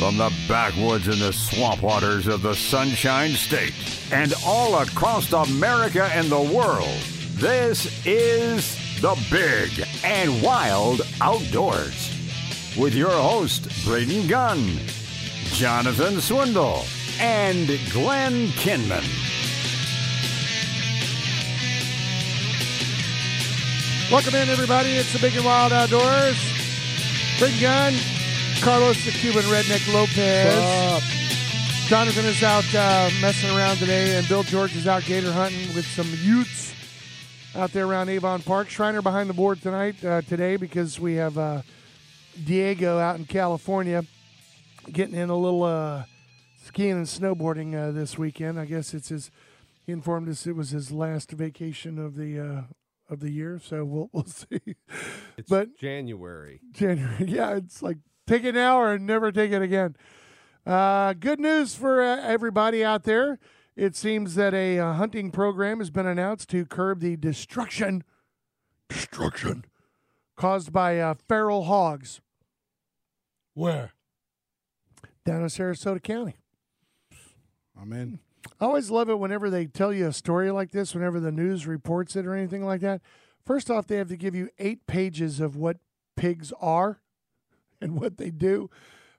From the backwoods and the swamp waters of the Sunshine State and all across America and the world, this is the Big and Wild Outdoors. With your host, Braden Gunn, Jonathan Swindle, and Glenn Kinman. Welcome in, everybody. It's the Big and Wild Outdoors. Big Gun, Carlos the Cuban Redneck Lopez. Jonathan is out uh, messing around today, and Bill George is out gator hunting with some Utes out there around Avon Park. Shriner behind the board tonight, uh, today, because we have uh, Diego out in California getting in a little uh, skiing and snowboarding uh, this weekend. I guess it's his. He informed us it was his last vacation of the uh, of the year, so we'll we'll see. It's But- January. January, yeah, it's like take it now or never take it again. Uh, good news for uh, everybody out there. It seems that a uh, hunting program has been announced to curb the destruction, destruction caused by uh, feral hogs Where? down in Sarasota County. I'm in. I always love it whenever they tell you a story like this, whenever the news reports it or anything like that. First off, they have to give you eight pages of what pigs are and what they do,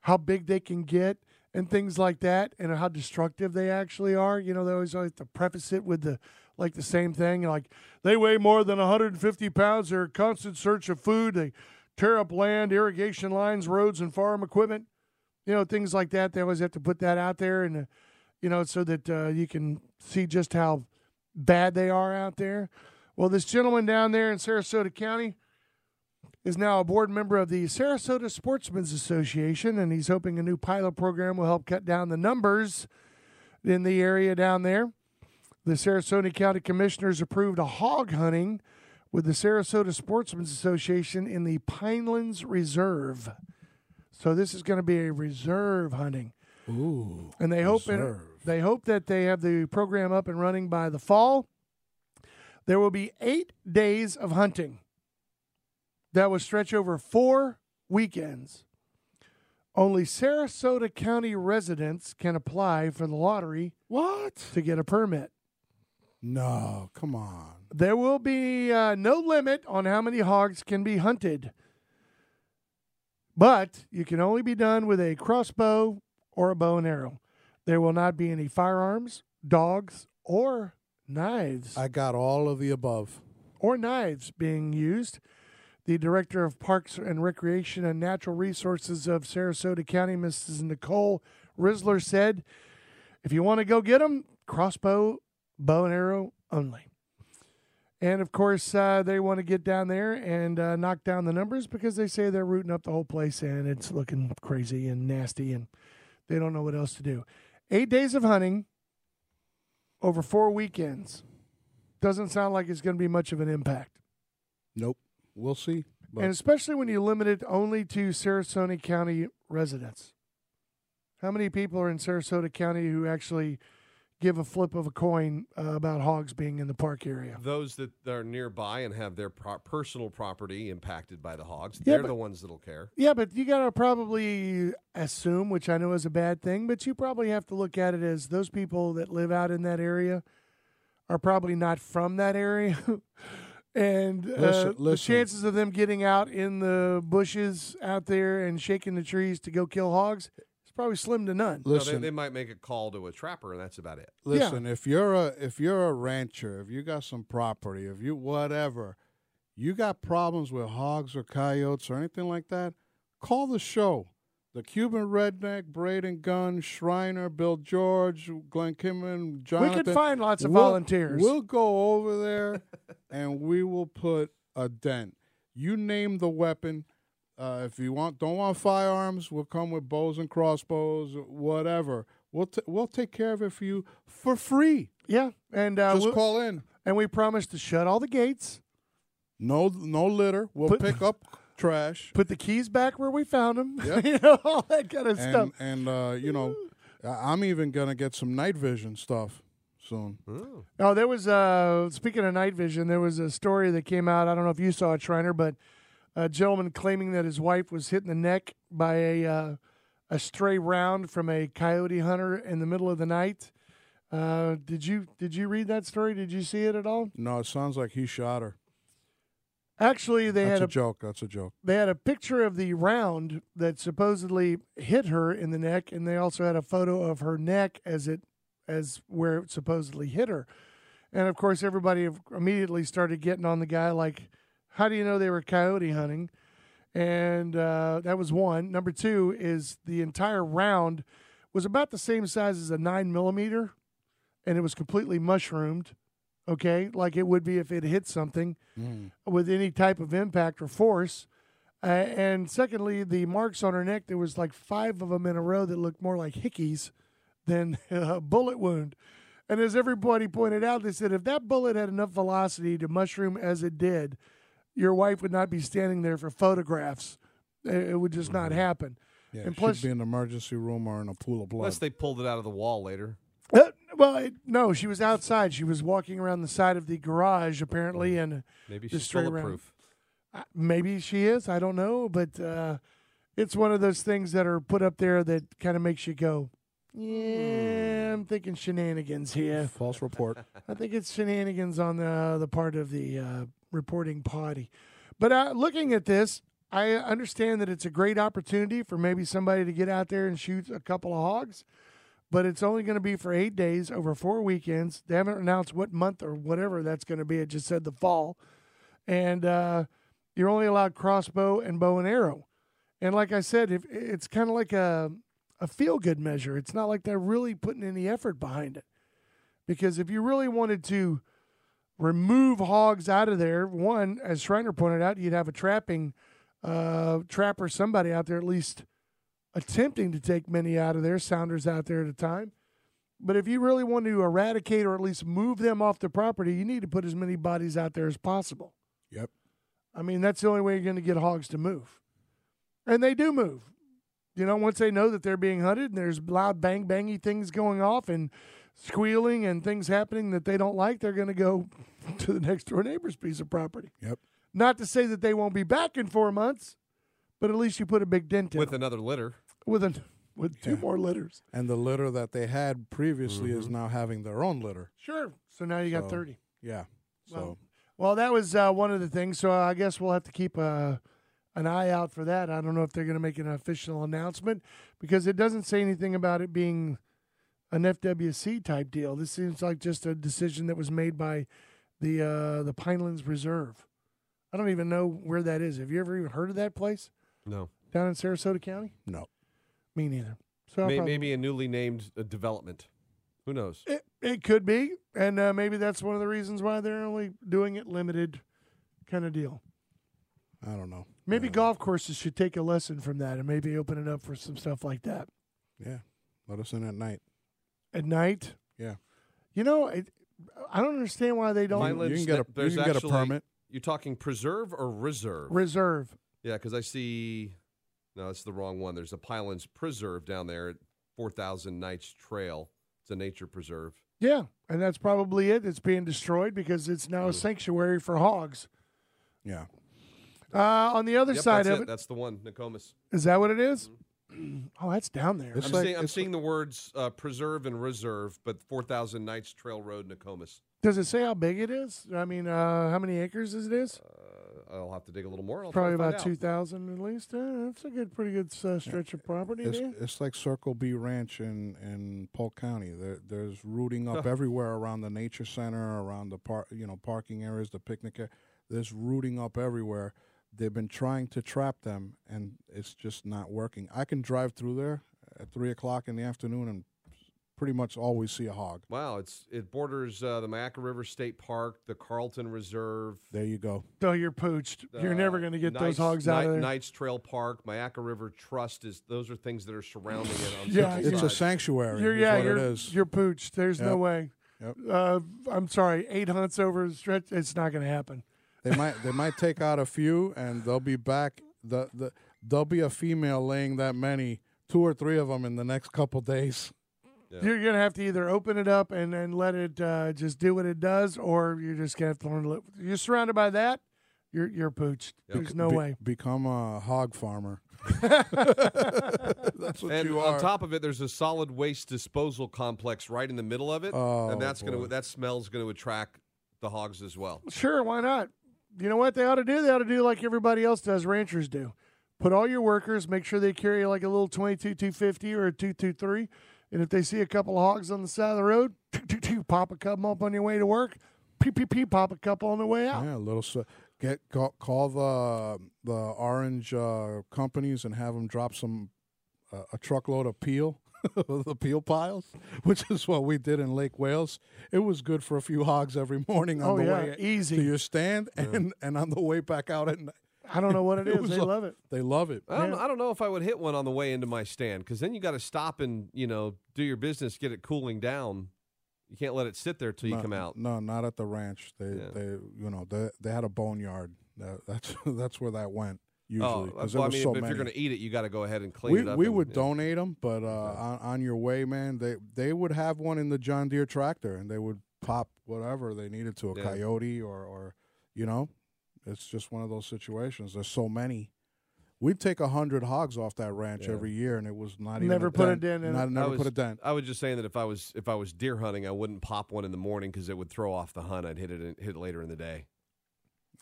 how big they can get, and things like that, and how destructive they actually are. You know, they always like to preface it with the like the same thing, like they weigh more than 150 pounds. They're in constant search of food. They tear up land, irrigation lines, roads, and farm equipment. You know, things like that. They always have to put that out there and. Uh, you know, so that uh, you can see just how bad they are out there. Well, this gentleman down there in Sarasota County is now a board member of the Sarasota Sportsmen's Association, and he's hoping a new pilot program will help cut down the numbers in the area down there. The Sarasota County Commissioners approved a hog hunting with the Sarasota Sportsmen's Association in the Pinelands Reserve. So this is going to be a reserve hunting Ooh. and they hope Reserve. they hope that they have the program up and running by the fall. There will be eight days of hunting that will stretch over four weekends. Only Sarasota County residents can apply for the lottery What? to get a permit. No, come on. There will be uh, no limit on how many hogs can be hunted, but you can only be done with a crossbow or a bow and arrow. There will not be any firearms, dogs, or knives I got all of the above. or knives being used. The director of Parks and Recreation and Natural Resources of Sarasota County, Mrs. Nicole Rissler, said, "If you want to go get them, crossbow, bow and arrow only." And of course, uh, they want to get down there and uh, knock down the numbers because they say they're rooting up the whole place and it's looking crazy and nasty, and they don't know what else to do. Eight days of hunting over four weekends doesn't sound like it's going to be much of an impact. Nope. We'll see. But And especially when you limit it only to Sarasota County residents. How many people are in Sarasota County who actually give a flip of a coin uh, about hogs being in the park area? Those that are nearby and have their pro- personal property impacted by the hogs, Yeah, they're but- the ones that'll care. Yeah, but you got to probably assume, which I know is a bad thing, but you probably have to look at it as those people that live out in that area are probably not from that area. and uh, Listen- the chances of them getting out in the bushes out there and shaking the trees to go kill hogs is probably slim to none. No, they, listen, they might make a call to a trapper, and that's about it. listen. If you're a if you're a rancher, if you got some property, if you whatever, you got problems with hogs or coyotes or anything like that, call the show. The Cuban Redneck, Braden Gunn, Shriner, Bill George, Glenn Kimman, John. we Jonathan. could find lots of We'll- volunteers. We'll go over there and we will put a dent. You name the weapon. Uh, if you want, don't want firearms, we'll come with bows and crossbows, whatever. We'll t- we'll take care of it for you for free. yeah, and uh, Just we'll- call in. and we promise to shut all the gates, No no litter. We'll Put- pick up trash. put the keys back where we found them, Yep. you know, all that kind of stuff. And and uh, you know, I'm even gonna get some night vision stuff soon. Oh. Oh, there was uh speaking of night vision, there was a story that came out. I don't know if you saw it, Shriner, but a gentleman claiming that his wife was hit in the neck by a uh, a stray round from a coyote hunter in the middle of the night. Uh, did you did you read that story? Did you see it at all? No, it sounds like he shot her. Actually, they That's had a a joke. That's a joke. they had a picture of the round that supposedly hit her in the neck, and they also had a photo of her neck as it as where it supposedly hit her. And of course, everybody immediately started getting on the guy like, "How do you know they were coyote hunting?" And uh, that was one. Number two is the entire round was about the same size as a nine millimeter, and it was completely mushroomed. Okay, like it would be if it hit something with any type of impact or force. Uh, and secondly, the marks on her neck, there was like five of them in a row that looked more like hickeys than a bullet wound. And as everybody pointed out, they said if that bullet had enough velocity to mushroom as it did, your wife would not be standing there for photographs. It it would just not happen. Yeah, And it plus- should be in the emergency room or in a pool of blood. Unless they pulled it out of the wall later. Well, it, no, she was outside. She was walking around the side of the garage, apparently, and Maybe she's bulletproof. Uh, Maybe she is. I don't know, but uh, it's one of those things that are put up there that kind of makes you go, "Yeah, I'm thinking shenanigans here." False report. I think it's shenanigans on the the part of the uh, reporting party. But uh, looking at this, I understand that it's a great opportunity for maybe somebody to get out there and shoot a couple of hogs. But it's only going to be for eight days over four weekends. They haven't announced what month or whatever that's going to be. It just said the fall, and uh, you're only allowed crossbow and bow and arrow. And like I said, if it's kind of like a a feel good measure. It's not like they're really putting any effort behind it. Because if you really wanted to remove hogs out of there, one, as Schreiner pointed out, you'd have a trapping uh, trapper, somebody out there at least attempting to take many out of there, sounders out there at a time. But if you really want to eradicate or at least move them off the property, you need to put as many bodies out there as possible. Yep. I mean, that's the only way you're going to get hogs to move. And they do move. You know, once they know that they're being hunted and there's loud bang bangy things going off and squealing and things happening that they don't like, they're going to go to the next door neighbor's piece of property. Yep. Not to say that they won't be back in four months, but at least you put a big dent in With them. another litter. With a with two Yeah. more litters. And the litter that they had previously is Mm-hmm. now having their own litter. Sure. So now you got So- thirty. Yeah. So Well, Well, that was uh, one of the things. So I guess we'll have to keep uh, an eye out for that. I don't know if they're going to make an official announcement because it doesn't say anything about it being an FWC type deal. This seems like just a decision that was made by the uh, the Pinelands Reserve. I don't even know where that is. Have you ever even heard of that place No. down in Sarasota County? no. Me neither. So I'll May- probably- maybe a newly named uh, development. Who knows? It, it could be, and uh, maybe that's one of the reasons why they're only doing it limited, kind of deal. I don't know. Maybe Uh, golf courses should take a lesson from that and maybe open it up for some stuff like that Yeah. Let us in at night. at night. Yeah. You know, it, I don't understand why they don't Pinelands, you can get a you can get a permit. You're talking preserve or reserve? reserve. yeah, because I see. No, that's the wrong one. There's a Pinelands Preserve down there at 4,000 Knights Trail. It's a nature preserve. Yeah, and that's probably it. It's being destroyed because it's now a sanctuary for hogs. Yeah. Uh, on the other Yep, side that's of it. it, That's the one, Nokomis. is that what it is? Oh, that's down there. It's I'm, like- seeing, I'm it's seeing the words uh, preserve and reserve, but 4,000 Knights Trail Road, Nokomis. Does it say how big it is? I mean, uh, how many acres is this? Uh, I'll have to dig a little more. I'll Probably about two thousand at least. Uh, that's a good, pretty good uh, stretch of property It's, there. it's like Circle B Ranch in, in Polk County. There, there's rooting up everywhere around the nature center, around the park, you know, parking areas, the picnic. area. There's rooting up everywhere. They've been trying to trap them, and it's just not working. I can drive through there at three o'clock in the afternoon and pretty much always see a hog. Wow, it's it borders uh, the Myakka River State Park, the Carlton Reserve. There you go. So you're pooched. You're never going to get those Knights- hogs out Knight- of there. Knights Trail Park, Myakka River Trust is those are things that are surrounding it. On Yeah, certain It's a sanctuary. You're is yeah, what you're it is. you're pooched. There's no way. Yep. Uh, I'm sorry, eight hunts over the stretch. It's not going to happen. They might they might take out a few, and they'll be back. The the there'll be a female laying that many, two or three of them in the next couple days. Yeah. You're going to have to either open it up and and let it uh, just do what it does, or you're just going to have to learn to live. You're surrounded by that. You're you're pooched. There's no Be- way. Become a hog farmer. That's what and you on top of it, there's a solid waste disposal complex right in the middle of it, Oh, and that's gonna that smell's going to attract the hogs as well. Sure, why not? You know what they ought to do? They ought to do like everybody else does, ranchers do. Put all your workers, make sure they carry like a little 22 250 or a 223. And if they see a couple of hogs on the side of the road, pop a couple up on your way to work, pee, pee, pee, pop a couple on the way out. Yeah, a little. So, get call, call the the orange uh, companies and have them drop some uh, a truckload of peel, the peel piles, which is what we did in Lake Wales. It was good for a few hogs every morning on Oh, the yeah, way easy. to your stand and and on the way back out at night. I don't know what it is. They love it. They love it. I don't, Yeah. I don't know if I would hit one on the way into my stand because then you got to stop and you know do your business, get it cooling down. You can't let it sit there till you no, come out. No, not at the ranch. They Yeah. they you know they they had a boneyard. That, that's that's where that went usually Oh, well, I mean, so if you're going to eat it, you got to go ahead and clean we it up. we and- would yeah. donate them, but uh, on, on your way, man, they they would have one in the John Deere tractor, and they would pop whatever they needed to a Yeah. coyote or or you know, it's just one of those situations. There's so many. We'd take a hundred hogs off that ranch Yeah. every year, and it was not even Never a put a dent. dent in Not, it. never I was, put a dent. I was just saying that if I was if I was deer hunting, I wouldn't pop one in the morning because it would throw off the hunt. I'd hit it in, hit it later in the day.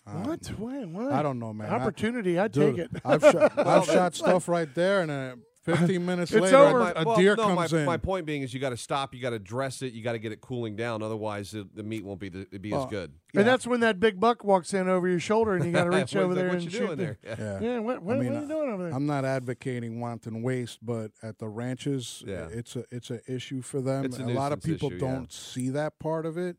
Uh, what? Why? Why? I don't know, man. I- Opportunity. I Dude, take it. I've shot, I've shot stuff right there, and uh, 15 minutes It's later, over. a, a well, deer no, comes my, in. My point being is you got to stop, you got to dress it, you got to get it cooling down. Otherwise, the, the meat won't be the, be Well, as good. Yeah. And that's when that big buck walks in over your shoulder, and you got to reach over there what and you shoot doing there? Yeah. yeah. Yeah, what, what, I mean, what are you doing over there? I'm not advocating wanton waste, but at the ranches, Yeah. it's a it's an issue for them. It's a lot of people issue, don't see that part of it.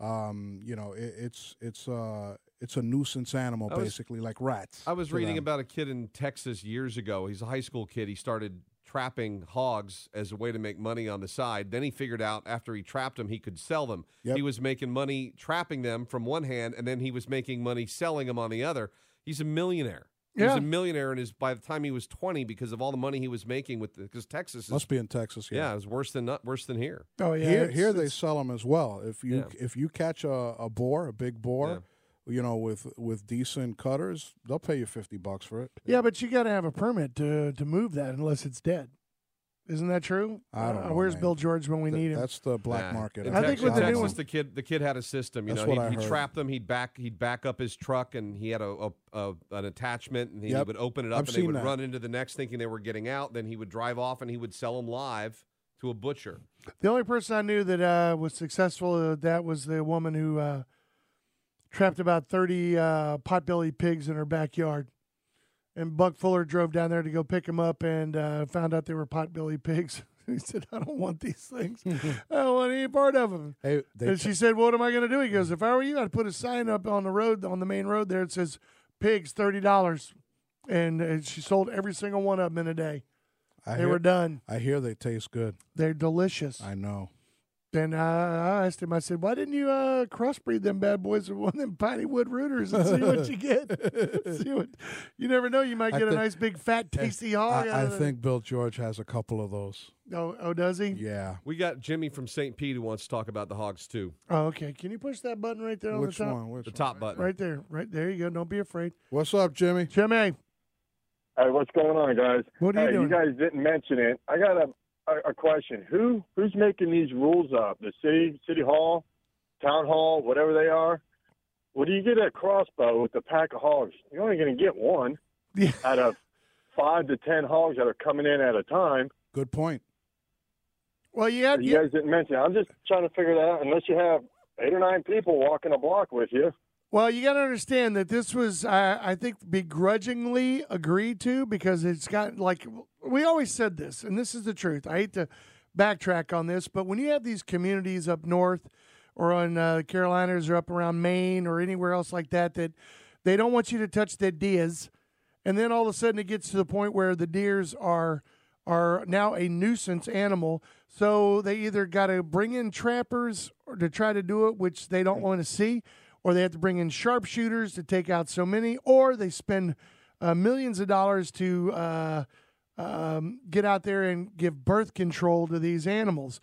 Um, you know, it, it's it's uh it's a nuisance animal, was- basically like rats. I was reading them. about a kid in Texas years ago. He's a high school kid. He started trapping hogs as a way to make money on the side. Then he figured out after he trapped them, he could sell them. Yep. He was making money trapping them from one hand, and then he was making money selling them on the other. He's a millionaire. He was a millionaire, and his by the time he was twenty, because of all the money he was making with because Texas is must be in Texas. yeah, Yeah, it was worse than not worse than here. oh yeah, here it's- here they sell them as well. If you Yeah. if you catch a, a boar, a big boar, you know, with with decent cutters, they'll pay you fifty bucks for it. Yeah, but you got to have a permit to to move that unless it's dead. Isn't that true? I don't Uh, know, where's man. Bill George when we Th- need him? That's the black Nah. market. In I think with the new Texas, one- the kid the kid had a system. You That's know, what he'd, he'd heard. trap them. He'd back he'd back up his truck, and he had a, a, a an attachment, and he Yep. would open it up, I've and they would that. run into the next, thinking they were getting out. Then he would drive off, and he would sell them live to a butcher. The only person I knew that uh, was successful at that was the woman who uh, trapped about 30 uh, potbelly pigs in her backyard. And Buck Fuller drove down there to go pick them up and uh, found out they were potbelly pigs. he said, I don't want these things. I don't want any part of them. Hey, and she said, What am I going to do? He goes, If I were you, I'd put a sign up on the road, on the main road there. It says, Pigs, $30. And uh, she sold every single one of them in a day. I They hear, were done. I hear they taste good. They're delicious. I know. Then uh, I asked him, I said, why didn't you uh, crossbreed them bad boys with one of them piney wood rooters and see what you get? see what, you never know. You might I get a thi- nice big fat tasty hog. I, out I of the- think Bill George has a couple of those. Oh, oh, does he? Yeah. We got Jimmy from St. Pete who wants to talk about the hogs too. Oh, okay. Can you push that button right there on the top? one? Which The one? top button. Right there. Right there. You go. Don't be afraid. What's up, Jimmy? Jimmy, Hey, what's going on, guys? what are you hey, doing? you guys didn't mention it. I got a, a a question. Who who's making these rules up? The city, city hall, town hall, whatever they are. Well, do you get a crossbow with a pack of hogs? You're only going to get one Yeah. out of five to ten hogs that are coming in at a time. Good point. well, you had, You guys didn't mention. It. I'm just trying to figure that out. Unless you have eight or nine people walking a block with you. Well, you got to understand that this was, uh, I think, begrudgingly agreed to because it's got like we always said this, and this is the truth. I hate to backtrack on this, but when you have these communities up north or on uh, the Carolinas or up around Maine or anywhere else like that, that they don't want you to touch the deers, and then all of a sudden it gets to the point where the deers are are now a nuisance animal. So they either got to bring in trappers or to try to do it, which they don't want to see, or they have to bring in sharpshooters to take out so many, or they spend uh, millions of dollars to uh, um, get out there and give birth control to these animals.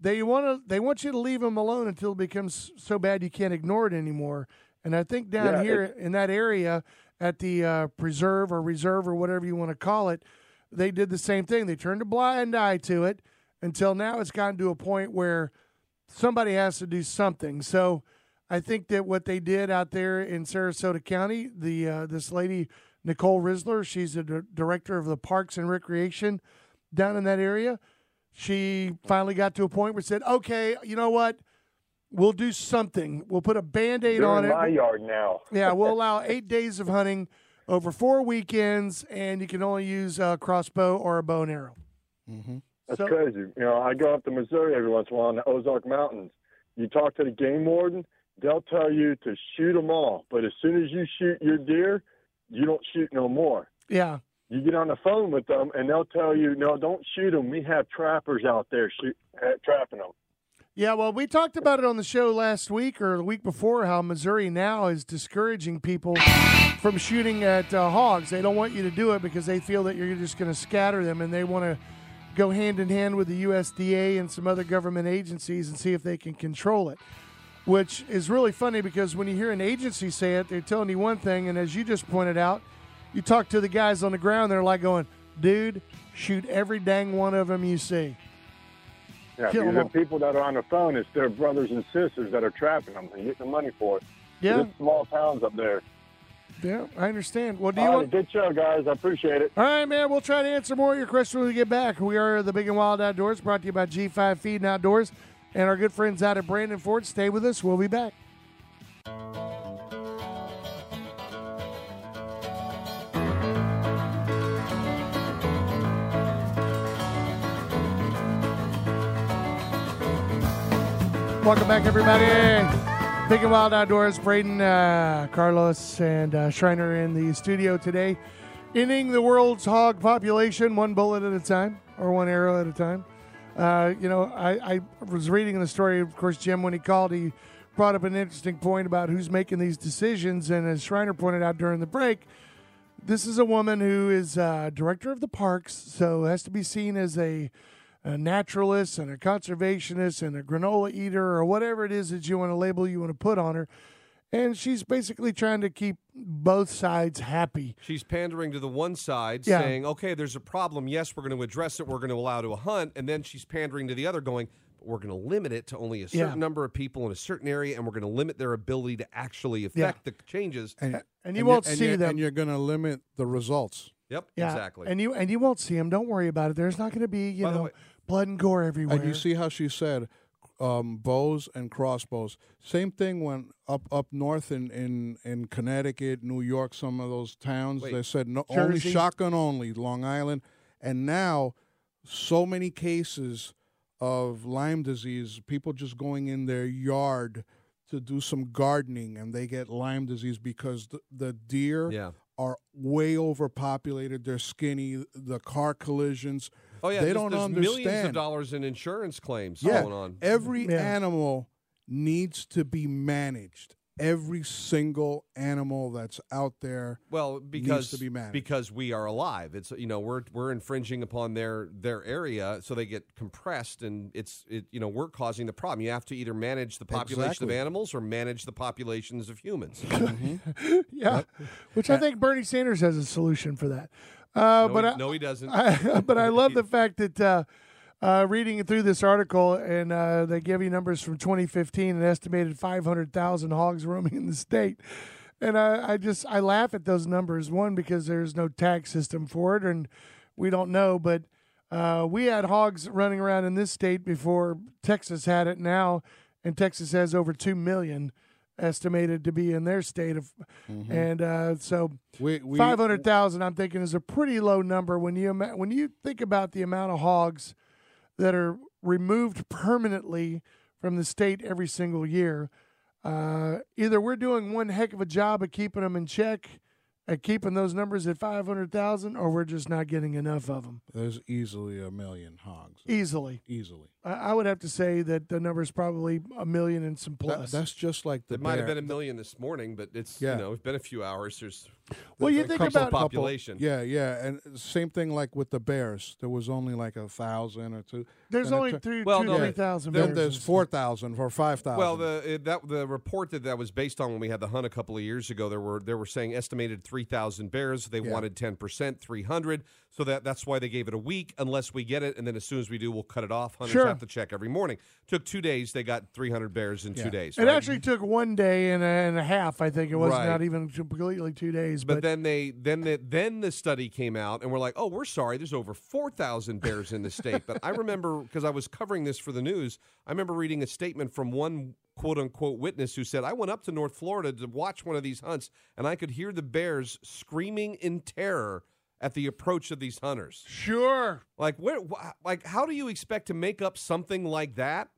They want to. They want you to leave them alone until it becomes so bad you can't ignore it anymore. And I think down Yeah, here in that area, at the uh, preserve or reserve or whatever you want to call it, they did the same thing. They turned a blind eye to it until now it's gotten to a point where somebody has to do something. So I think that what they did out there in Sarasota County, the uh, this lady Nicole Rissler, she's the di- director of the Parks and Recreation down in that area. She finally got to a point where said, "Okay, you know what? We'll do something. We'll put a band-aid They're on in it. my yard now. Yeah, we'll allow eight days of hunting over four weekends, and you can only use a crossbow or a bow and arrow. That's So- crazy. You know, I go up to Missouri every once in a while in the Ozark Mountains. You talk to the game warden, they'll tell you to shoot them all. But as soon as you shoot your deer, you don't shoot no more. Yeah, You get on the phone with them, and they'll tell you, no, don't shoot them. We have trappers out there shoot, uh, trapping them. Yeah, well, we talked about it on the show last week or the week before how Missouri now is discouraging people from shooting at uh, hogs. They don't want you to do it because they feel that you're just going to scatter them and they want to go hand in hand with the USDA and some other government agencies and see if they can control it. Which is really funny because when you hear an agency say it, they're telling you one thing, and as you just pointed out, you talk to the guys on the ground, they're like going, dude, shoot every dang one of them you see. Yeah, Kill the people that are on the phone, it's their brothers and sisters that are trapping them and getting the money for it. Yeah, It's small towns up there. yeah, I understand. Well, do you All want? right, good show, guys. I appreciate it. All right, man. We'll try to answer more of your questions when we get back. We are the Big and Wild Outdoors, brought to you by G5 Feed and Outdoors, and our good friends out at Brandon Ford. Stay with us. We'll be back. Welcome back, everybody. And Wild Outdoors. Braden, uh, Carlos, and uh, Schreiner in the studio today. Ending the world's hog population one bullet at a time, or one arrow at a time. Uh, you know, I, I was reading the story, of course, Jim, when he called, he brought up an interesting point about who's making these decisions. And as Schreiner pointed out during the break, this is a woman who is uh, director of the parks, so has to be seen as a, a naturalist and a conservationist and a granola eater or whatever it is that you want to label you want to put on her. And she's basically trying to keep both sides happy. She's pandering to the one side, Yeah. saying, "Okay, there's a problem. Yes, we're going to address it. We're going to allow to a hunt." And then she's pandering to the other, going, we're going to limit it to only a certain Yeah. number of people in a certain area, and we're going to limit their ability to actually affect the changes." And, And you and won't you're- and see you're- them. And you're going to limit the results. Yep, Yeah, exactly. And you and you won't see them. Don't worry about it. There's not going to be you By know way- blood and gore everywhere. And you see how she said um, bows and crossbows. Same thing when up up north in, in, in Connecticut, New York, some of those towns, Wait. they said no, only shotgun only, Long Island. And now, so many cases of Lyme disease, people just going in their yard to do some gardening and they get Lyme disease because the, the deer yeah. are way overpopulated. They're skinny. The car collisions. Oh yeah. they there's, don't there's millions of dollars in insurance claims Yeah, going on. every Yeah. animal needs to be managed. Every single animal that's out there. Well, because to be managed. because we are alive. It's you know we're we're infringing upon their their area, so they get compressed, and it's it you know we're causing the problem. You have to either manage the population Exactly. of animals or manage the populations of humans. yeah, which I think Bernie Sanders has a solution for that. Uh, no, but he, I, no, he doesn't. I, but I love the fact that uh, uh, reading through this article, and uh, they give you numbers from 2015, an estimated 500,000 hogs roaming in the state. And I, I just I laugh at those numbers. One because there's no tax system for it, and we don't know. But uh, we had hogs running around in this state before Texas had it now, and Texas has over two million estimated to be in their state of, and uh, so We, we Five hundred thousand, I'm thinking, is a pretty low number when you when you think about the amount of hogs that are removed permanently from the state every single year. Uh, either we're doing one heck of a job at keeping them in check, at keeping those numbers at five hundred thousand, or we're just not getting enough of them There's easily a million hogs. easily. Easily. I, I would have to say that the number is probably a million and some That- plus. that's just like the It might have been a million this morning, but it's Yeah. you know it's been a few hours. There's Well, you the think couple about population. Yeah, yeah, and same thing like with the Bears. There was only like a thousand or two. there's Then only tur- three, Well, two, no, three yeah. thousand. Then there's four thousand or five thousand. Well, the that the report that that was based on when we had the hunt a couple of years ago, there were they were saying estimated three thousand bears. They Yeah. wanted ten percent, three hundred. So that that's why they gave it a week, unless we get it, and then as soon as we do, we'll cut it off. Hunters Sure. have to check every morning. Took two days. They got three hundred bears in Yeah. two days. It right? actually took one day and a, and a half. I think it was Right. not even completely two days. But But, then they then the, then the study came out and we're like, oh, we're sorry. There's over four thousand bears in the state. But I remember because I was covering this for the news. I remember reading a statement from one quote unquote witness who said, I went up to North Florida to watch one of these hunts and I could hear the bears screaming in terror at the approach of these hunters. sure, Like where wh- like how do you expect to make up something like that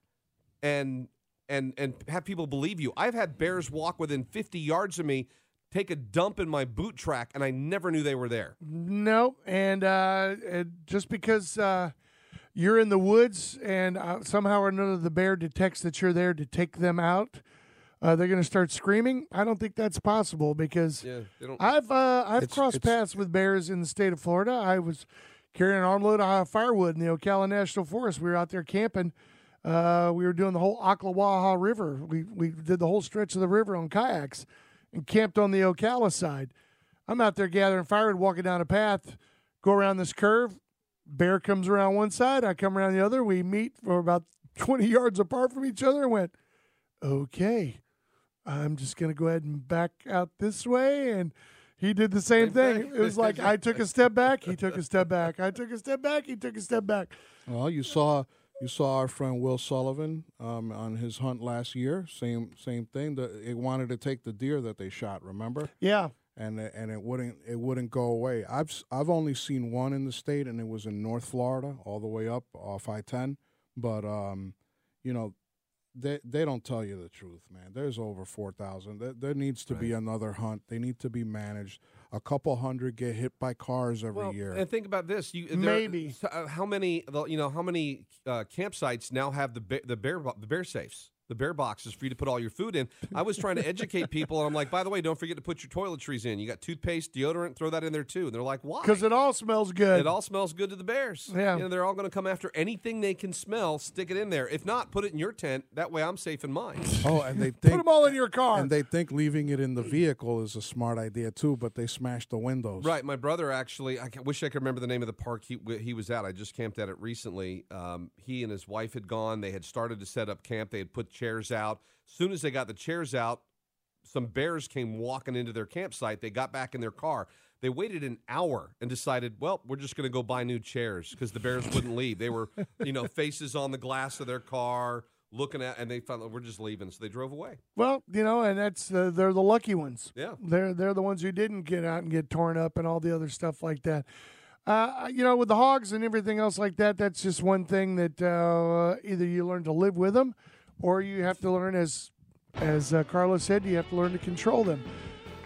and and and have people believe you? I've had bears walk within 50 yards of me, take a dump in my boot track and I never knew they were there. no, and uh, just because uh, you're in the woods and uh, somehow or another the bear detects that you're there to take them out, uh, they're going to start screaming. I don't think that's possible because Yeah, I've uh, I've It's- crossed it's- paths with bears in the state of Florida. I was carrying an armload of firewood in the Ocala National Forest. We were out there camping. Uh, we were doing the whole Ocklawaha River. We we did the whole stretch of the river on kayaks and camped on the Ocala side. I'm out there gathering firewood, walking down a path, go around this curve. Bear comes around one side, I come around the other. We meet for about 20 yards apart from each other and went, okay, I'm just going to go ahead and back out this way. And he did the same, Same thing. thing. It was like I took a step back, he took a step back. I took a step back, he took a step back. Well, you saw you saw our friend Will Sullivan um, on his hunt last year. Same same thing. The, it wanted to take the deer that they shot. Remember? Yeah. and it- and it wouldn't it wouldn't go away. I've s- I've only seen one in the state, and it was in North Florida, all the way up off I ten. But um, you know, they they don't tell you the truth, man. There's over four thousand. There, there needs to be another hunt. They need to be managed. A couple hundred get hit by cars every well, year. And think about this: you there- Maybe. so, uh, how many you know how many uh, campsites now have the ba- the bear the bear safes. The bear boxes for you to put all your food in. I was trying to educate people, and I'm like, by the way, don't forget to put your toiletries in. You got toothpaste, deodorant, throw that in there too. And they're like, why? Because it all smells good. It all smells good to the bears. Yeah. You know, they're all going to come after anything they can smell, stick it in there. If not, put it in your tent. That way I'm safe in mine. oh, and they Put think them all in your car. and they think leaving it in the vehicle is a smart idea too. But they smash the windows. Right. My brother actually, I wish I could remember the name of the park he, he was at. I just camped at it recently. Um, he and his wife had gone. They had started to set up camp. They had put chairs out. As soon as they got the chairs out, some bears came walking into their campsite. They got back in their car. They waited an hour and decided, well, we're just going to go buy new chairs because the bears wouldn't leave. They were, you know, faces on the glass of their car, looking at, and they found we're just leaving. So they drove away. Well, you know, and that's uh, they're the lucky ones. Yeah. They're they're the ones who didn't get out and get torn up and all the other stuff like that. Uh, you know, with the hogs and everything else like that, that's just one thing that uh, either you learn to live with them, or you have to learn, as as uh, Carlos said, you have to learn to control them.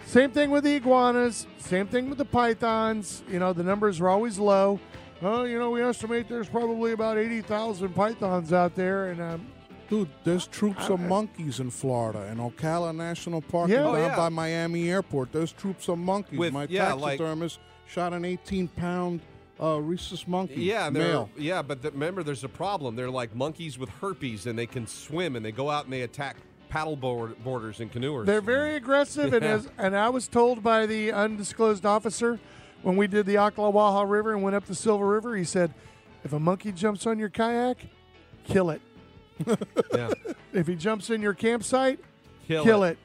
Same thing with the iguanas. Same thing with the pythons. You know, the numbers are always low. Oh, you know, we estimate there's probably about eighty thousand pythons out there, and um, Dude, there's troops of monkeys in Florida in Ocala National Park Yeah. and Oh, down yeah. by Miami Airport. There's troops of monkeys. With- My yeah, like- taxidermist shot an 18 pound uh, rhesus monkey. Yeah, male. yeah, but the, remember, there's a problem. They're like monkeys with herpes, and they can swim, and they go out and they attack paddleboard boarders and canoers. They're very aggressive, and as and I was told by the undisclosed officer when we did the Ocklawaha River and went up the Silver River, he said, "If a monkey jumps on your kayak, kill it. yeah. If he jumps in your campsite, Kill, kill, it.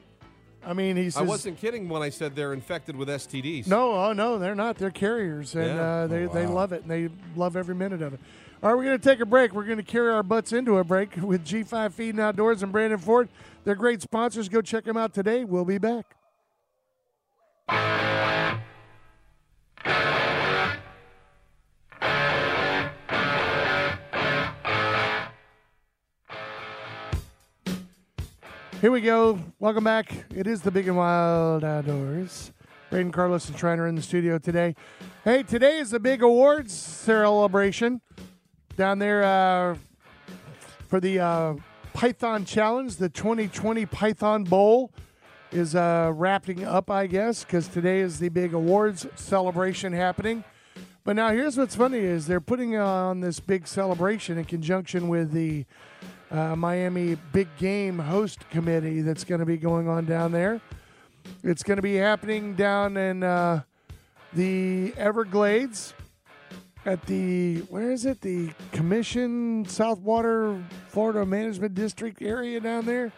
I mean, he says, I wasn't kidding when I said they're infected with STDs. "No, oh no, they're not. They're carriers, and Yeah. uh, they Oh, they love it, and they love every minute of it." All right, we're going to take a break. We're going to carry our butts into a break with G5 Feed and Outdoors and Brandon Ford. They're great sponsors. Go check them out today. We'll be back. Here we go. Welcome back. It is the Big and Wild Outdoors. Braden Carlos and Schreiner in the studio today. Hey, today is the big awards celebration down there uh, for the uh, Python Challenge, the 2020 Python Bowl is uh, wrapping up, I guess, because today is the big awards celebration happening. But now here's what's funny is they're putting on this big celebration in conjunction with the uh, Miami Big Game Host Committee that's going to be going on down there. It's going to be happening down in uh, the Everglades at the where is it? The Commission Southwater Florida Management District area down there.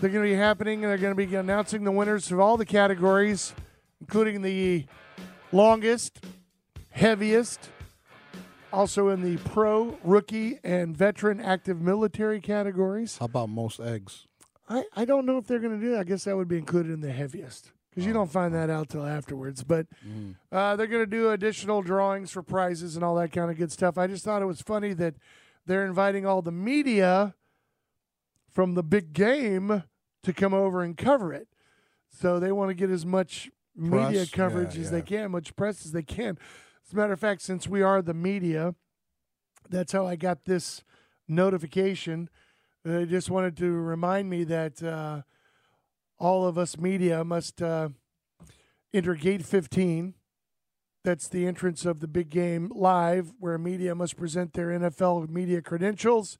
They're going to be happening and they're going to be announcing the winners of all the categories, including the longest, heaviest, also in the pro, rookie, and veteran active military categories. How about most eggs? I, I don't know if they're going to do that. I guess that would be included in the heaviest because you don't find that out till afterwards. But uh, they're going to do additional drawings for prizes and all that kind of good stuff. I just thought it was funny that they're inviting all the media from the big game to come over and cover it. So they want to get as much media coverage yeah, as yeah. they can, much press as they can. As a matter of fact, since we are the media, that's how I got this notification. I just wanted to remind me that uh, all of us media must uh, enter gate 15. That's the entrance of the big game live, where media must present their NFL media credentials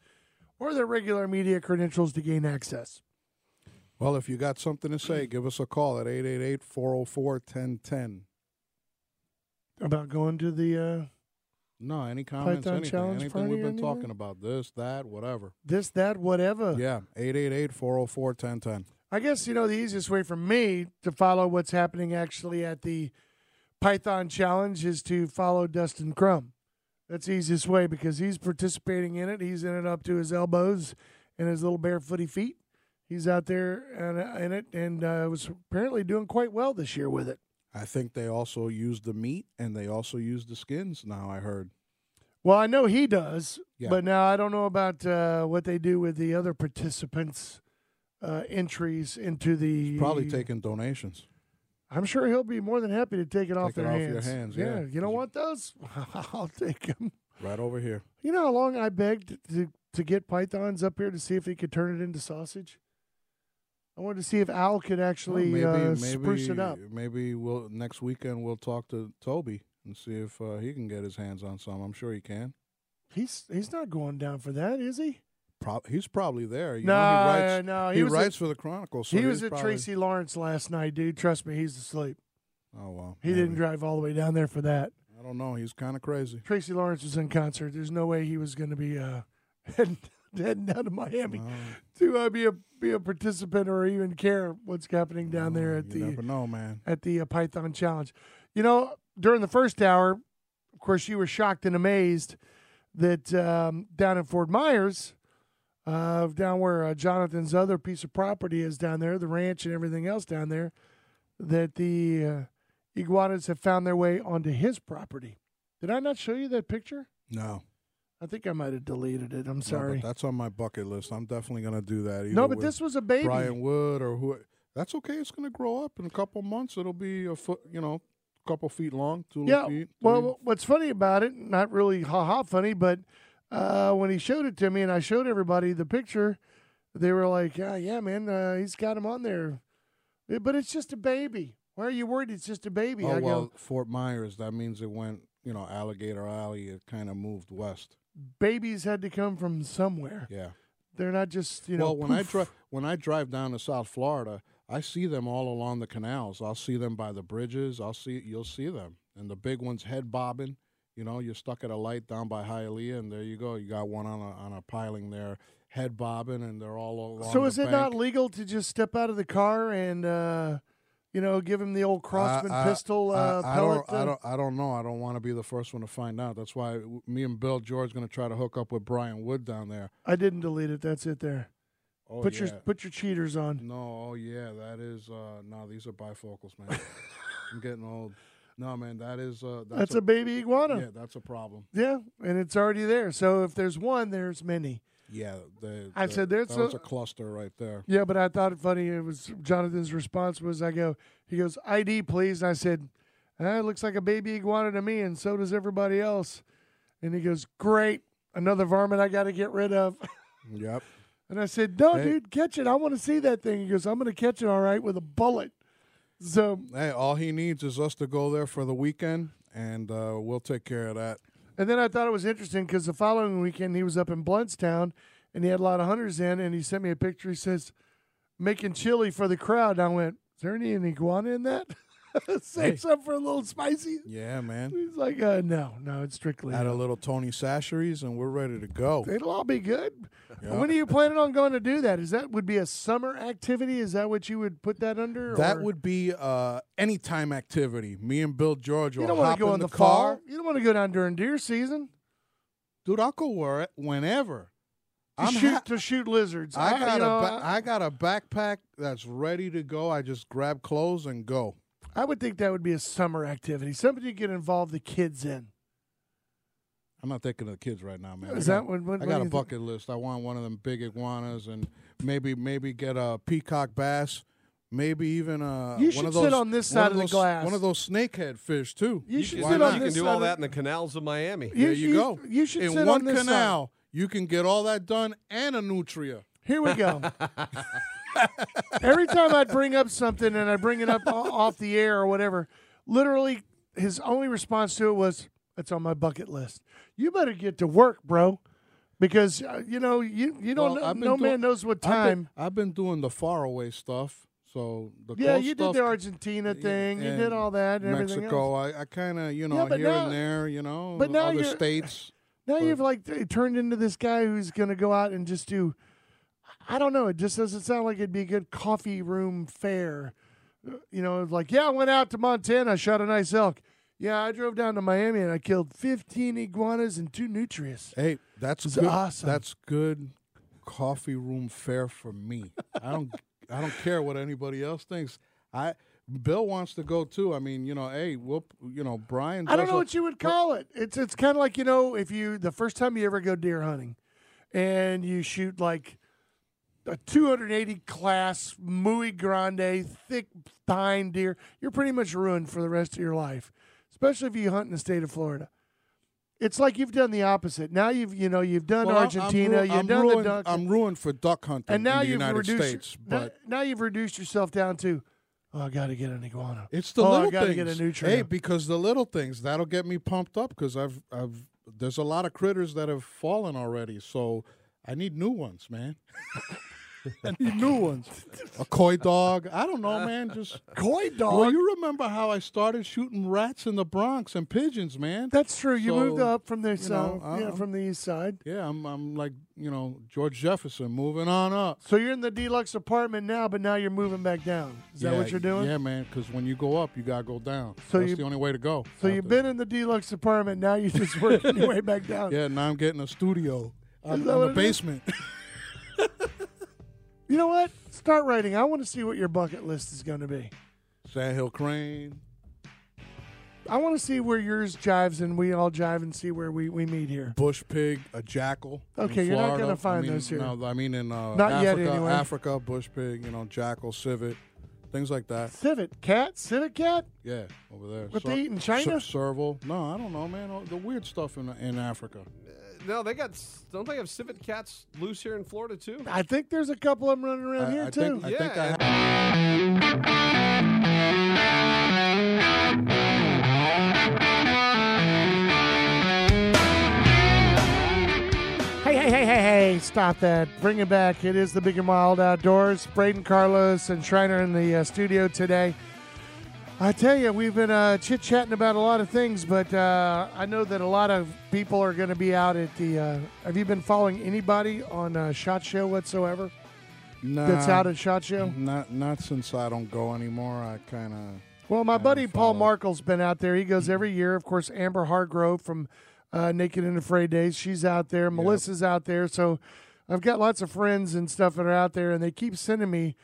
or their regular media credentials to gain access. Well, if you got something to say, give us a call at 888-404-1010. About going to the uh, No, any comments, Python anything, challenge anything we've been anything? talking about, this, that, whatever. this, that, whatever. Yeah, 888-404-1010. I guess you know the easiest way for me to follow what's happening actually at the Python Challenge is to follow Dustin Crum. That's the easiest way because he's participating in it. He's in it up to his elbows and his little barefooty feet. He's out there and, in it and uh, was apparently doing quite well this year with it. I think they also use the meat and they also use the skins now, I heard. Well, I know he does, Yeah. but now I don't know about uh, what they do with the other participants' uh, entries into the. Probably taking donations. I'm sure he'll be more than happy to take it off Take it their off hands. your hands, yeah. you don't want those? I'll take them. Right over here. You know how long I begged to to get pythons up here to see if he could turn it into sausage. I wanted to see if Al could actually Well, uh, maybe, spruce maybe, it up. Maybe we'll next weekend we'll talk to Toby and see if uh, he can get his hands on some. I'm sure he can. He's he's not going down for that, is he? Pro- he's probably there. You no, know, he writes, no, he, he writes at, for the Chronicle. So he was at probably- Tracy Lawrence last night, dude. Trust me, he's asleep. Oh well, He didn't drive all the way down there for that. I don't know. He's kind of crazy. Tracy Lawrence was in concert. There's no way he was going to be uh, heading, heading down to Miami No, to uh, be a be a participant or even care what's happening down there at the never know, man. at the uh, Python Challenge. You know, during the first hour, of course, you were shocked and amazed that um, down in Fort Myers, uh, down where uh, Jonathan's other piece of property is down there, the ranch and everything else down there, that the uh, iguanas have found their way onto his property. Did I not show you that picture? No, I think I might have deleted it. I'm No, but sorry. that's on my bucket list. I'm definitely gonna do that. No, but this was a baby. Brian Wood or who. That's okay. It's gonna grow up in a couple months. It'll be a foot, you know, a couple feet long, two Yeah. feet. Well, what's funny about it, not really ha ha funny, but uh, when he showed it to me and I showed everybody the picture, they were like, yeah, yeah, man, uh, he's got him on there. Eh, But it's just a baby. Why are you worried? It's just a baby. oh I well, go, Fort Myers. That means it went, you know, Alligator Alley. It kind of moved west. Babies had to come from somewhere. Yeah. They're not just, you know. well, when I drive when I drive down to South Florida, I see them all along the canals. I'll see them by the bridges. I'll see you'll see them, and the big ones head bobbing. You know, you're stuck at a light down by Hialeah, and there you go. You got one on a on a piling there, head bobbing, and they're all along. So is it bank. not legal to just step out of the car and, uh, you know, give him the old Crosman I- I- pistol uh, I, I pellet? don't, I don't. I don't know. I don't want to be the first one to find out. That's why me and Bill George going to try to hook up with Brian Wood down there. I didn't delete it. That's it there. Oh put yeah. your put your cheaters on. No, oh yeah, that is. uh No, these are bifocals, man. I'm getting old. No, man, that is. uh That's, That's, a, baby iguana. Yeah, that's a problem. Yeah, and it's already there. So if there's one, there's many. Yeah, the, I said there's that was a- a cluster right there. Yeah, but I thought it funny. It was Jonathan's response was, "I go." He goes, "ID, please." And I said, ah, "It looks like a baby iguana to me, and so does everybody else." And he goes, "Great, another varmint I got to get rid of." Yep. And I said, "No, Hey. dude, catch it. I want to see that thing." He goes, "I'm going to catch it all right with a bullet." So, Hey, all he needs is us to go there for the weekend, and uh, we'll take care of that. And then I thought it was interesting because the following weekend he was up in Blountstown, and he had a lot of hunters in, and he sent me a picture. He says, "Making chili for the crowd." And I went, "Is there any iguana in that?" Save Hey. some for a little spicy. Yeah, man. He's like, uh, "No, no, it's strictly." Add a little Tony Chachere's, and we're ready to go. It'll all be good. When are you planning on going to do that? Is that would be a summer activity? Is that what you would put that under? That or- would be uh, anytime activity. Me and Bill George You don't want to go in the, the, car. You don't want to go down during deer season. Dude, I'll go where whenever. To I'm shoot ha- to shoot lizards. I got you know, a ba- I got a backpack that's ready to go. I just grab clothes and go. I would think that would be a summer activity, something you could involve the kids in. I'm not thinking of the kids right now, man. Is I that got, what? what I got do a you think? bucket list. I want one of them big iguanas and maybe maybe get a peacock bass. Maybe even uh, You one should of sit those, on this side of the glass. One of those snakehead fish too. You You should can, sit do- on you can do side all that in the canals of Miami. You, there you, go. You should in sit one on this canal, Side. you can get all that done and a nutria. Here we go. Every time I'd bring up something and I bring it up off the air or whatever, literally his only response to it was, "It's on my bucket list." You better get to work, bro, because uh, you know you you don't Well, know, no doing- man knows what I've been- time. I've been, doing the faraway stuff. So the Yeah, you did the Argentina thing. You did all that and everything Mexico. I, I kind of you know Yeah, here now- and there. You know, but now other states. Now But- you've like turned into this guy who's going to go out and just do. I don't know. It just doesn't sound like it'd be a good coffee room fare. You know, like yeah, I went out to Montana, shot a nice elk. Yeah, I drove down to Miami and I killed fifteen iguanas and two nutrias. Hey, that's good. awesome. That's good coffee room fare for me. I don't I don't care what anybody else thinks. I Bill wants to go too. I mean, you know, hey, we'll you know, Brian I don't know a- what you would call it. It's it's kind of like you know if you the first time you ever go deer hunting, and you shoot like a 280 class muy grande thick pine deer, you're pretty much ruined for the rest of your life. Especially if you hunt in the state of Florida. It's like you've done the opposite. Now you've you know you've done Well, Argentina, I'm, you've I'm done ruined, the duck, I'm ruined for duck hunting and now in the you've United reduced States. now, But now you've reduced yourself down to oh I got to get an iguana. It's the Oh, I little gotta things. get a nutria. Hey, because the little things that'll get me pumped up because I've I've there's a lot of critters that have fallen already, so I need new ones, man. Need new ones. A coydog. I don't know, man. Just Coydog. well, you remember how I started shooting rats in the Bronx and pigeons, man. That's true. You So, moved up from the south, know, yeah, I'm- from the east side. yeah, I'm I'm like you know George Jefferson, moving on up. So you're in the deluxe apartment now, but now you're moving back down. Is that what you're doing? Yeah, man. Because when you go up, you gotta go down. So That's you- the only way to go. So you've been in the deluxe apartment. Now you're just working your way back down. Yeah, now I'm getting a studio I'm, on the basement. You know what? Start writing. I want to see what your bucket list is going to be. Sandhill Crane. I want to see where yours jives and we all jive and see where we, we meet here. bush pig, a jackal. Okay, you're not gonna find I mean, those here. No, I mean in uh, Not yet, Africa, anyway. Africa, bush pig, you know, jackal, civet, things like that. Civet cat, civet cat. Yeah, over there. What they eat in China? Serval. No, I don't know, man. The weird stuff in in Africa. No, they got. Don't they have civet cats loose here in Florida too? I think there's a couple of them running around I, here I too. think I Yeah, think I. Hey, hey, hey, hey, hey, stop that. Bring it back. It is the Big and Wild Outdoors. Braden Carlos and Schreiner in the uh, studio today. I tell you, we've been uh, chit chatting about a lot of things, but uh, I know that a lot of people are going to be out at the. Uh, have you been following anybody on uh, Shot Show whatsoever Nah, that's out at Shot Show? Not not since I don't go anymore. I kind of. Well, my buddy Paul. Markle's been out there. He goes every year. Of course, Amber Hargrove from uh, Naked and Afraid Days, she's out there. Melissa's out there. So I've got lots of friends and stuff that are out there, and they keep sending me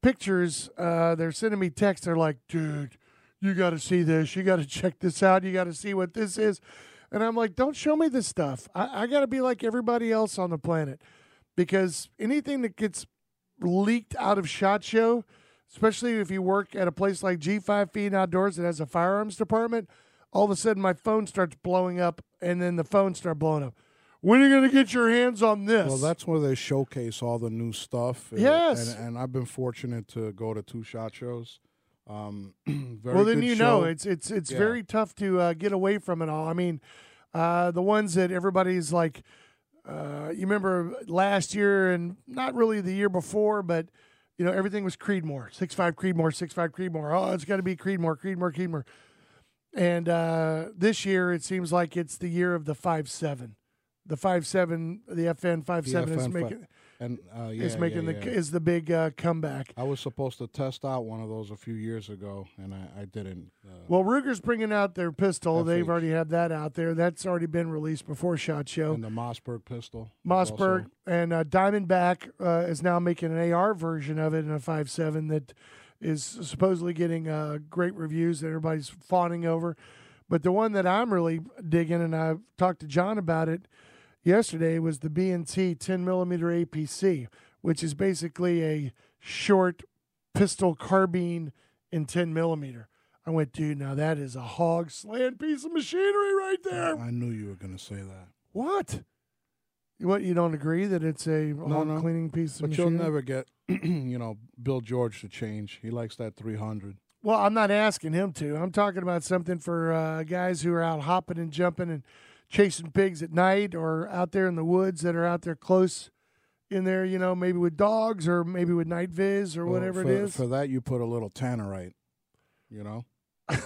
pictures. Uh, they're sending me texts. They're like, dude, you got to see this. You got to check this out. You got to see what this is. And I'm like, don't show me this stuff. I, I got to be like everybody else on the planet because anything that gets leaked out of SHOT Show, especially if you work at a place like G5 Feed Outdoors that has a firearms department, all of a sudden my phone starts blowing up and then the phone start blowing up. when are you going to get your hands on this? Well, that's where they showcase all the new stuff. Yes. and, and I've been fortunate to go to two shot shows. Um, very well, then you show. know it's it's it's Yeah. very tough to uh, get away from it all. I mean, uh, the ones that everybody's like, uh, you remember last year and not really the year before, but you know everything was Creedmoor, six five Creedmoor, six five Creedmoor. Oh, it's got to be Creedmoor, Creedmoor, Creedmoor. And uh, this year, it seems like it's the year of the five seven, the five seven, the FN five The seven is FN fi- making and uh, yeah, is making yeah, the yeah. is the big uh, comeback. I was supposed to test out one of those a few years ago, and I, I didn't. Uh, Well, Ruger's bringing out their pistol. They've already had that out there. That's already been released before Shot Show. and the Mossberg pistol. Mossberg also- and uh, Diamondback uh, is now making an AR version of it in a 5.7 that is supposedly getting uh, great reviews that everybody's fawning over. But the one that I'm really digging, and I've talked to John about it yesterday, was the B&T 10 millimeter APC, which is basically a short pistol carbine in 10 millimeter. I went, dude, now that is a hog slant piece of machinery right there. I knew you were going to say that. What? What you don't agree that it's a hog no. cleaning piece of But machinery? you'll never get, you know, Bill George to change. He likes that 300. Well, I'm not asking him to. I'm talking about something for uh, guys who are out hopping and jumping and chasing pigs at night, or out there in the woods that are out there close in there. You know, maybe with dogs or maybe with night viz or Well, whatever for, it is. For that, you put a little tannerite, you know?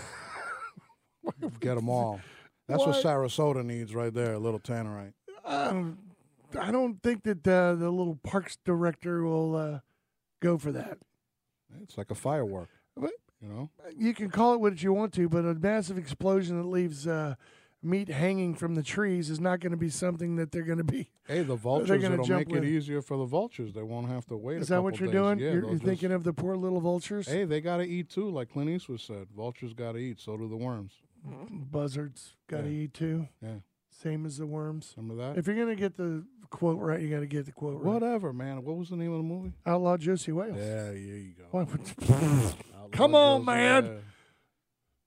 get them all. That's what? What? Sarasota needs right there, a little tannerite. um, I don't think that uh, the little parks director will uh, go for that. It's like a firework, What? you know? you can call it what you want to, but a massive explosion that leaves uh, meat hanging from the trees is not going to be something that they're going to be. Hey, the vultures, gonna it'll jump make it easier for the vultures. They won't have to wait Is that what you're days. doing? Yeah, you're you're just- thinking of the poor little vultures, Hey, they got to eat too, like Clint Eastwood said. Vultures got to eat, so do the worms. buzzards got to Yeah. eat too. Yeah. Same as the worms. Remember that? If you're going to get the quote right, you got to get the quote right. Whatever, man. What was the name of the movie? Outlaw Josey Wales. Yeah, there you go. Come on, Josey, man. Yeah.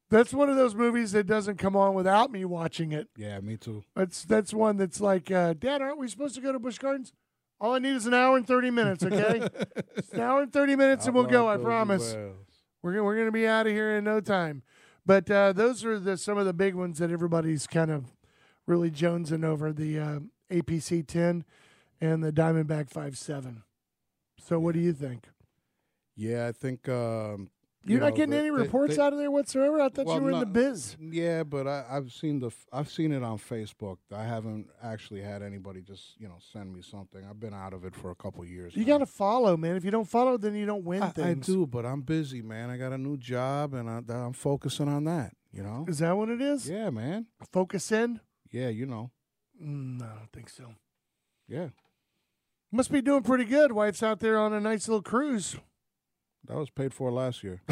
That's one of those movies that doesn't come on without me watching it. Yeah, me too. That's that's one that's like, uh, Dad, aren't we supposed to go to Busch Gardens? All I need is an hour and thirty minutes, okay? An hour and thirty minutes, and we'll go. I promise. We're gonna, we're gonna be out of here in no time. But uh, those are the some of the big ones that everybody's kind of really jonesing over the uh, APC 10 and the Diamondback five seven. So what do you think? Yeah, I think. Um, You're you not know, getting the- any reports they- out of there whatsoever. I thought Well, you were in the biz. Yeah, but I, I've seen the I've seen it on Facebook. I haven't actually had anybody just you know send me something. I've been out of it for a couple years. You got to follow, man. If you don't follow, then you don't win I, I do, but I'm busy, man. I got a new job, and I, I'm focusing on that. You know? Is that what it is? Yeah, man. Focus in? Yeah, you know. Mm, no, I don't think so. Yeah, Must be doing pretty good. Wife's out there on a nice little cruise. That was paid for last year.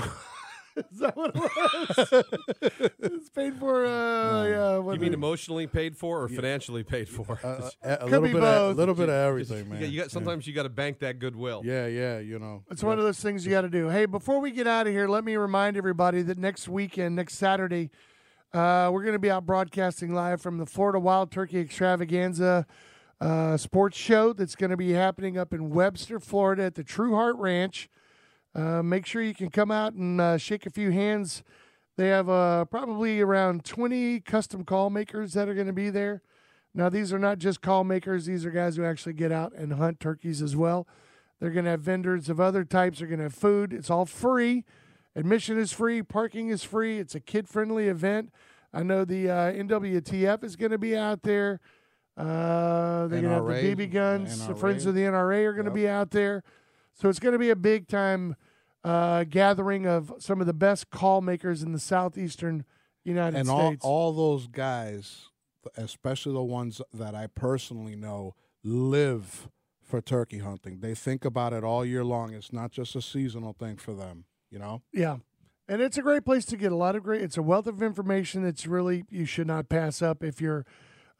Is that what it was? it's paid for. Uh, yeah. What You mean the- emotionally paid for or financially paid for? Uh, a, a Could little be bit, both. a little bit of everything, You man. got- you got, sometimes you got to bank that goodwill. Yeah, yeah, you know. It's one of those things you got to do. Hey, before we get out of here, let me remind everybody that next weekend, next Saturday, uh, we're going to be out broadcasting live from the Florida Wild Turkey Extravaganza uh, sports show that's going to be happening up in Webster, Florida at the True Heart Ranch. Uh, make sure you can come out and uh, shake a few hands. They have uh, probably around 20 custom call makers that are going to be there. Now, these are not just call makers, these are guys who actually get out and hunt turkeys as well. They're going to have vendors of other types. They're going to have food. It's all free. Admission is free. Parking is free. It's a kid friendly event. I know the uh, NWTF is going to be out there. Uh, they're going to have the BB guns. The. Friends of the NRA are going to Yep. be out there. So it's going to be a big time uh, gathering of some of the best call makers in the southeastern United States. and all, all those guys, especially the ones that I personally know, live for turkey hunting. They think about it all year long. It's not just a seasonal thing for them, you know? Yeah. And it's a great place to get a lot of great, it's a wealth of information that's really, you should not pass up if you're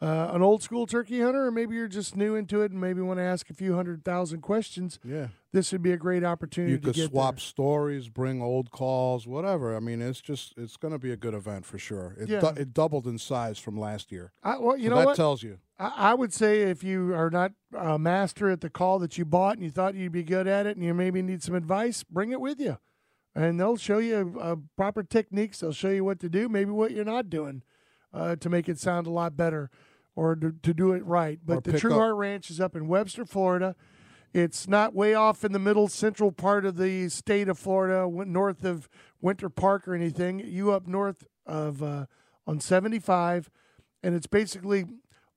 uh, an old school turkey hunter or maybe you're just new into it and maybe want to ask a few hundred thousand questions. Yeah. This would be a great opportunity You to could get swap there. stories, bring old calls, whatever. I mean, it's just it's going to be a good event for sure. It Yeah. du- it doubled in size from last year. I, well, you So know that what? tells you. I, I would say if you are not a master at the call that you bought and you thought you'd be good at it and you maybe need some advice, bring it with you. And they'll show you uh, proper techniques. They'll show you what to do, maybe what you're not doing uh, to make it sound a lot better or to, to do it right. Or But the pick True up- Heart Ranch is up in Webster, Florida. It's not way off in the middle central part of the state of Florida, north of Winter Park or anything. You up north of uh, on 75, and it's basically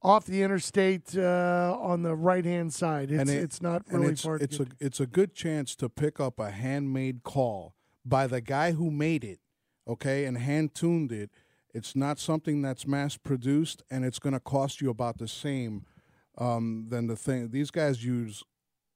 off the interstate uh, on the right hand side. It's, And it- it's not really it's, far. it's a it's a good chance to pick up a handmade call by the guy who made it, okay, and hand tuned it. It's not something that's mass produced, and it's going to cost you about the same um, than the thing. These guys use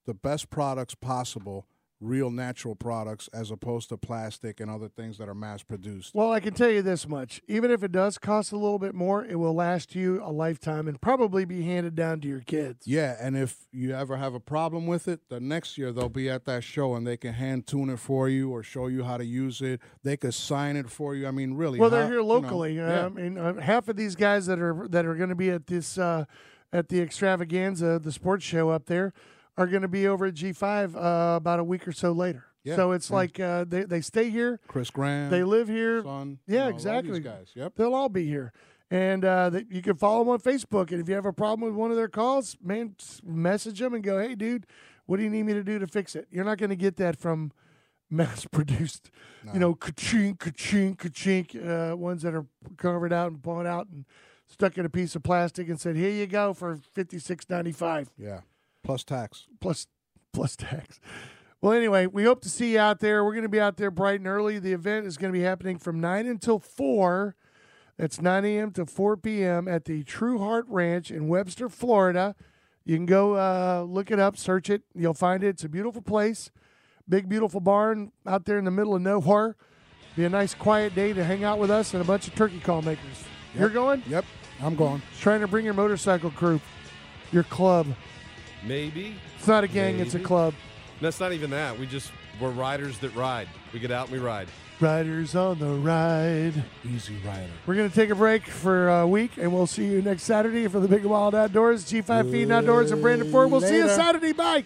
the best products possible, real natural products, as opposed to plastic and other things that are mass produced. Well, I can tell you this much. Even if it does cost a little bit more, it will last you a lifetime and probably be handed down to your kids. Yeah, and if you ever have a problem with it, the next year they'll be at that show and they can hand tune it for you or show you how to use it. They could sign it for you. I mean, really. Well, they're how- here you know, locally. yeah. I mean, uh, half of these guys that are that are going to be at this uh, at the extravaganza, the sports show up there, are going to be over at G5 uh, about a week or so later. Yeah, So it's yeah. like uh, they they stay here, Chris Graham, they live here. son. Yeah, you know, exactly. These guys. Yep. They'll all be here. And uh, you can follow them on Facebook. And if you have a problem with one of their calls, man, message them and go, hey, dude, what do you need me to do to fix it? You're not going to get that from mass produced, you know, ka-chink, ka-chink, ka-chink, uh, ones that are covered out and blown out and stuck in a piece of plastic and said, here you go for fifty six ninety five Yeah. Plus tax. plus plus tax. Well, anyway, we hope to see you out there. We're going to be out there bright and early. The event is going to be happening from nine until four. That's nine a.m. to four p.m. at the True Heart Ranch in Webster, Florida. You can go uh, look it up, search it. You'll find it. It's a beautiful place, big beautiful barn out there in the middle of nowhere. Be a nice quiet day to hang out with us and a bunch of turkey call makers. You're going? Yep. I'm going. Trying to bring your motorcycle group, your club. Maybe. It's not a gang; it's a club. That's not even that. We just we're riders that ride. We get out and we ride. Riders on the ride. Easy rider. We're going to take a break for a week, and we'll see you next Saturday for the Big and Wild Outdoors. G5 Feed Outdoors and Brandon Ford. We'll see you Saturday. Bye.